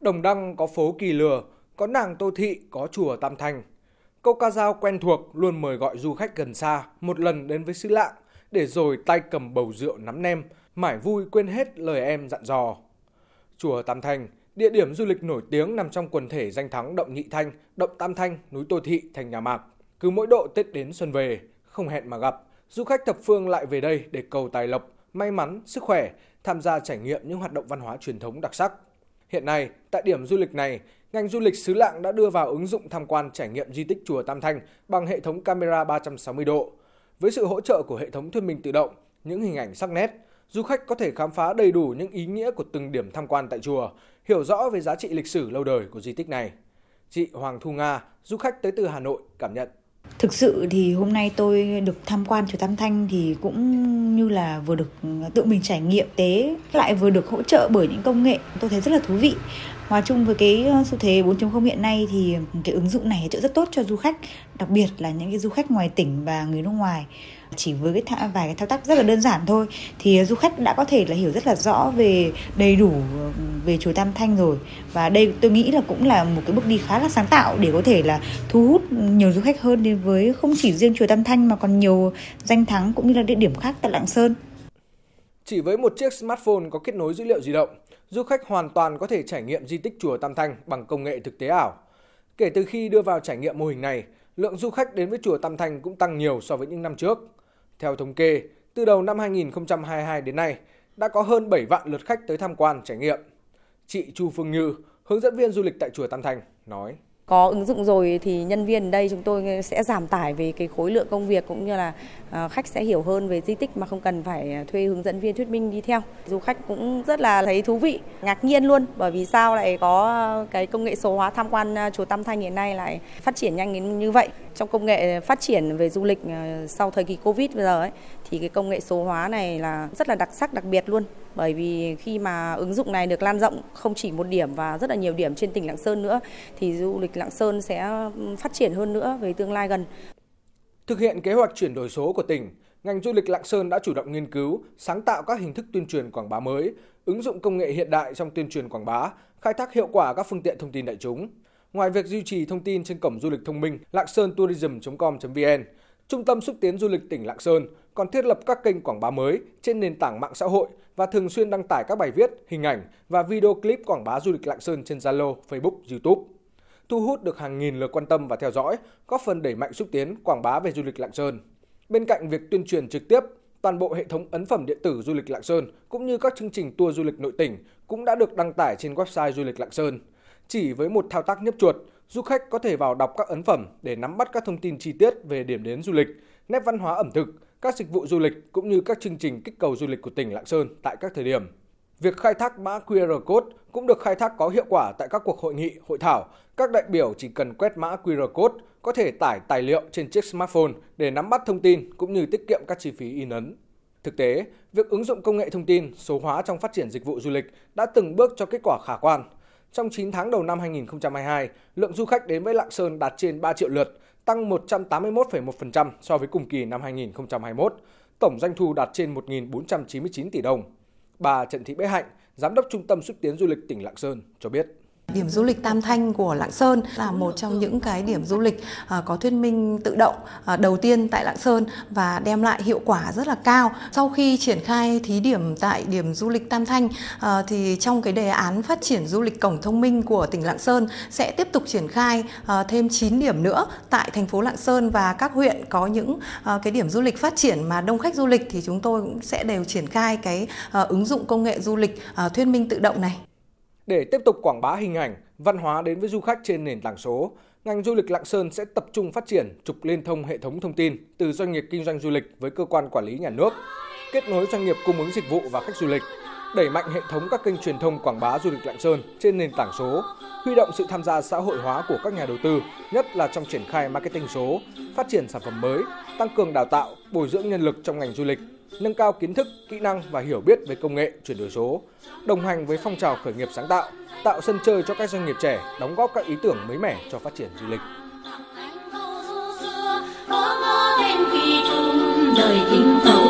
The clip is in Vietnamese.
Đồng Đăng có phố Kỳ Lừa, có nàng Tô Thị, có chùa Tam Thanh. Câu ca dao quen thuộc luôn mời gọi du khách gần xa một lần đến với xứ lạng để rồi tay cầm bầu rượu nắm nem, mải vui quên hết lời em dặn dò. Chùa Tam Thanh, địa điểm du lịch nổi tiếng nằm trong quần thể danh thắng Động Nhị Thanh, Động Tam Thanh, núi Tô Thị, thành nhà Mạc. Cứ mỗi độ Tết đến xuân về, không hẹn mà gặp, du khách thập phương lại về đây để cầu tài lộc, may mắn, sức khỏe, tham gia trải nghiệm những hoạt động văn hóa truyền thống đặc sắc. Hiện nay, tại điểm du lịch này, ngành du lịch xứ Lạng đã đưa vào ứng dụng tham quan trải nghiệm di tích chùa Tam Thanh bằng hệ thống camera 360 độ. Với sự hỗ trợ của hệ thống thuyết minh tự động, những hình ảnh sắc nét, du khách có thể khám phá đầy đủ những ý nghĩa của từng điểm tham quan tại chùa, hiểu rõ về giá trị lịch sử lâu đời của di tích này. Chị Hoàng Thu Nga, du khách tới từ Hà Nội, cảm nhận. Thực sự thì hôm nay tôi được tham quan chùa Tam Thanh thì cũng như là vừa được à, tự mình trải nghiệm tế lại vừa được hỗ trợ bởi những công nghệ tôi thấy rất là thú vị. Hòa chung với cái à, xu thế 4.0 hiện nay thì cái ứng dụng này trợ rất tốt cho du khách, đặc biệt là những cái du khách ngoài tỉnh và người nước ngoài chỉ với cái th- vài cái thao tác rất là đơn giản thôi thì à, du khách đã có thể là hiểu rất là rõ về đầy đủ về chùa Tam Thanh rồi và đây tôi nghĩ là cũng là một cái bước đi khá là sáng tạo để có thể là thu hút nhiều du khách hơn đến với không chỉ riêng chùa Tam Thanh mà còn nhiều danh thắng cũng như là địa điểm khác tại Lạng Sơn. Chỉ với một chiếc smartphone có kết nối dữ liệu di động, du khách hoàn toàn có thể trải nghiệm di tích chùa Tam Thanh bằng công nghệ thực tế ảo. Kể từ khi đưa vào trải nghiệm mô hình này, lượng du khách đến với chùa Tam Thanh cũng tăng nhiều so với những năm trước. Theo thống kê, từ đầu năm 2022 đến nay, đã có hơn 7 vạn lượt khách tới tham quan trải nghiệm. Chị Chu Phương Như, hướng dẫn viên du lịch tại chùa Tam Thanh, nói có ứng dụng rồi thì nhân viên ở đây chúng tôi sẽ giảm tải về cái khối lượng công việc cũng như là à, khách sẽ hiểu hơn về di tích mà không cần phải à, thuê hướng dẫn viên thuyết minh đi theo. Du khách cũng rất là thấy thú vị, ngạc nhiên luôn bởi vì sao lại có à, cái công nghệ số hóa tham quan chùa Tam Thanh hiện nay lại phát triển nhanh đến như vậy. Trong công nghệ phát triển về du lịch sau thời kỳ Covid bây giờ ấy thì cái công nghệ số hóa này là rất là đặc sắc đặc biệt luôn bởi vì khi mà ứng dụng này được lan rộng không chỉ một điểm và rất là nhiều điểm trên tỉnh Lạng Sơn nữa thì du lịch Lạng Sơn sẽ phát triển hơn nữa về tương lai gần. Thực hiện kế hoạch chuyển đổi số của tỉnh, ngành du lịch Lạng Sơn đã chủ động nghiên cứu, sáng tạo các hình thức tuyên truyền quảng bá mới, ứng dụng công nghệ hiện đại trong tuyên truyền quảng bá, khai thác hiệu quả các phương tiện thông tin đại chúng. Ngoài việc duy trì thông tin trên cổng du lịch thông minh lạng sơn tourism.com.vn, Trung tâm xúc tiến du lịch tỉnh Lạng Sơn còn thiết lập các kênh quảng bá mới trên nền tảng mạng xã hội và thường xuyên đăng tải các bài viết, hình ảnh và video clip quảng bá du lịch Lạng Sơn trên Zalo, Facebook, YouTube. Thu hút được hàng nghìn lượt quan tâm và theo dõi, góp phần đẩy mạnh xúc tiến quảng bá về du lịch Lạng Sơn. Bên cạnh việc tuyên truyền trực tiếp, toàn bộ hệ thống ấn phẩm điện tử du lịch Lạng Sơn cũng như các chương trình tour du lịch nội tỉnh cũng đã được đăng tải trên website du lịch Lạng Sơn. Chỉ với một thao tác nhấp chuột, du khách có thể vào đọc các ấn phẩm để nắm bắt các thông tin chi tiết về điểm đến du lịch, nét văn hóa ẩm thực, các dịch vụ du lịch cũng như các chương trình kích cầu du lịch của tỉnh Lạng Sơn tại các thời điểm. Việc khai thác mã QR code cũng được khai thác có hiệu quả tại các cuộc hội nghị, hội thảo. Các đại biểu chỉ cần quét mã QR code có thể tải tài liệu trên chiếc smartphone để nắm bắt thông tin cũng như tiết kiệm các chi phí in ấn. Thực tế, việc ứng dụng công nghệ thông tin, số hóa trong phát triển dịch vụ du lịch đã từng bước cho kết quả khả quan. Trong 9 tháng đầu năm 2022, lượng du khách đến với Lạng Sơn đạt trên 3 triệu lượt, tăng 181,1% so với cùng kỳ năm 2021. Tổng doanh thu đạt trên 1.499 tỷ đồng. Bà Trần Thị Bế Hạnh, Giám đốc Trung tâm xúc tiến du lịch tỉnh Lạng Sơn cho biết. Điểm du lịch Tam Thanh của Lạng Sơn là một trong những cái điểm du lịch à, có thuyết minh tự động à, đầu tiên tại Lạng Sơn và đem lại hiệu quả rất là cao. Sau khi triển khai thí điểm tại điểm du lịch Tam Thanh à, thì trong cái đề án phát triển du lịch cổng thông minh của tỉnh Lạng Sơn sẽ tiếp tục triển khai thêm 9 điểm nữa tại thành phố Lạng Sơn và các huyện có những cái điểm du lịch phát triển mà đông khách du lịch thì chúng tôi cũng sẽ đều triển khai cái ứng dụng công nghệ du lịch thuyết minh tự động này. Để tiếp tục quảng bá hình ảnh, văn hóa đến với du khách trên nền tảng số, ngành du lịch Lạng Sơn sẽ tập trung phát triển trục liên thông hệ thống thông tin từ doanh nghiệp kinh doanh du lịch với cơ quan quản lý nhà nước, kết nối doanh nghiệp cung ứng dịch vụ và khách du lịch, đẩy mạnh hệ thống các kênh truyền thông quảng bá du lịch Lạng Sơn trên nền tảng số, huy động sự tham gia xã hội hóa của các nhà đầu tư, nhất là trong triển khai marketing số, phát triển sản phẩm mới, tăng cường đào tạo, bồi dưỡng nhân lực trong ngành du lịch, nâng cao kiến thức, kỹ năng và hiểu biết về công nghệ chuyển đổi số, đồng hành với phong trào khởi nghiệp sáng tạo, tạo sân chơi cho các doanh nghiệp trẻ đóng góp các ý tưởng mới mẻ cho phát triển du lịch. đời tình tấu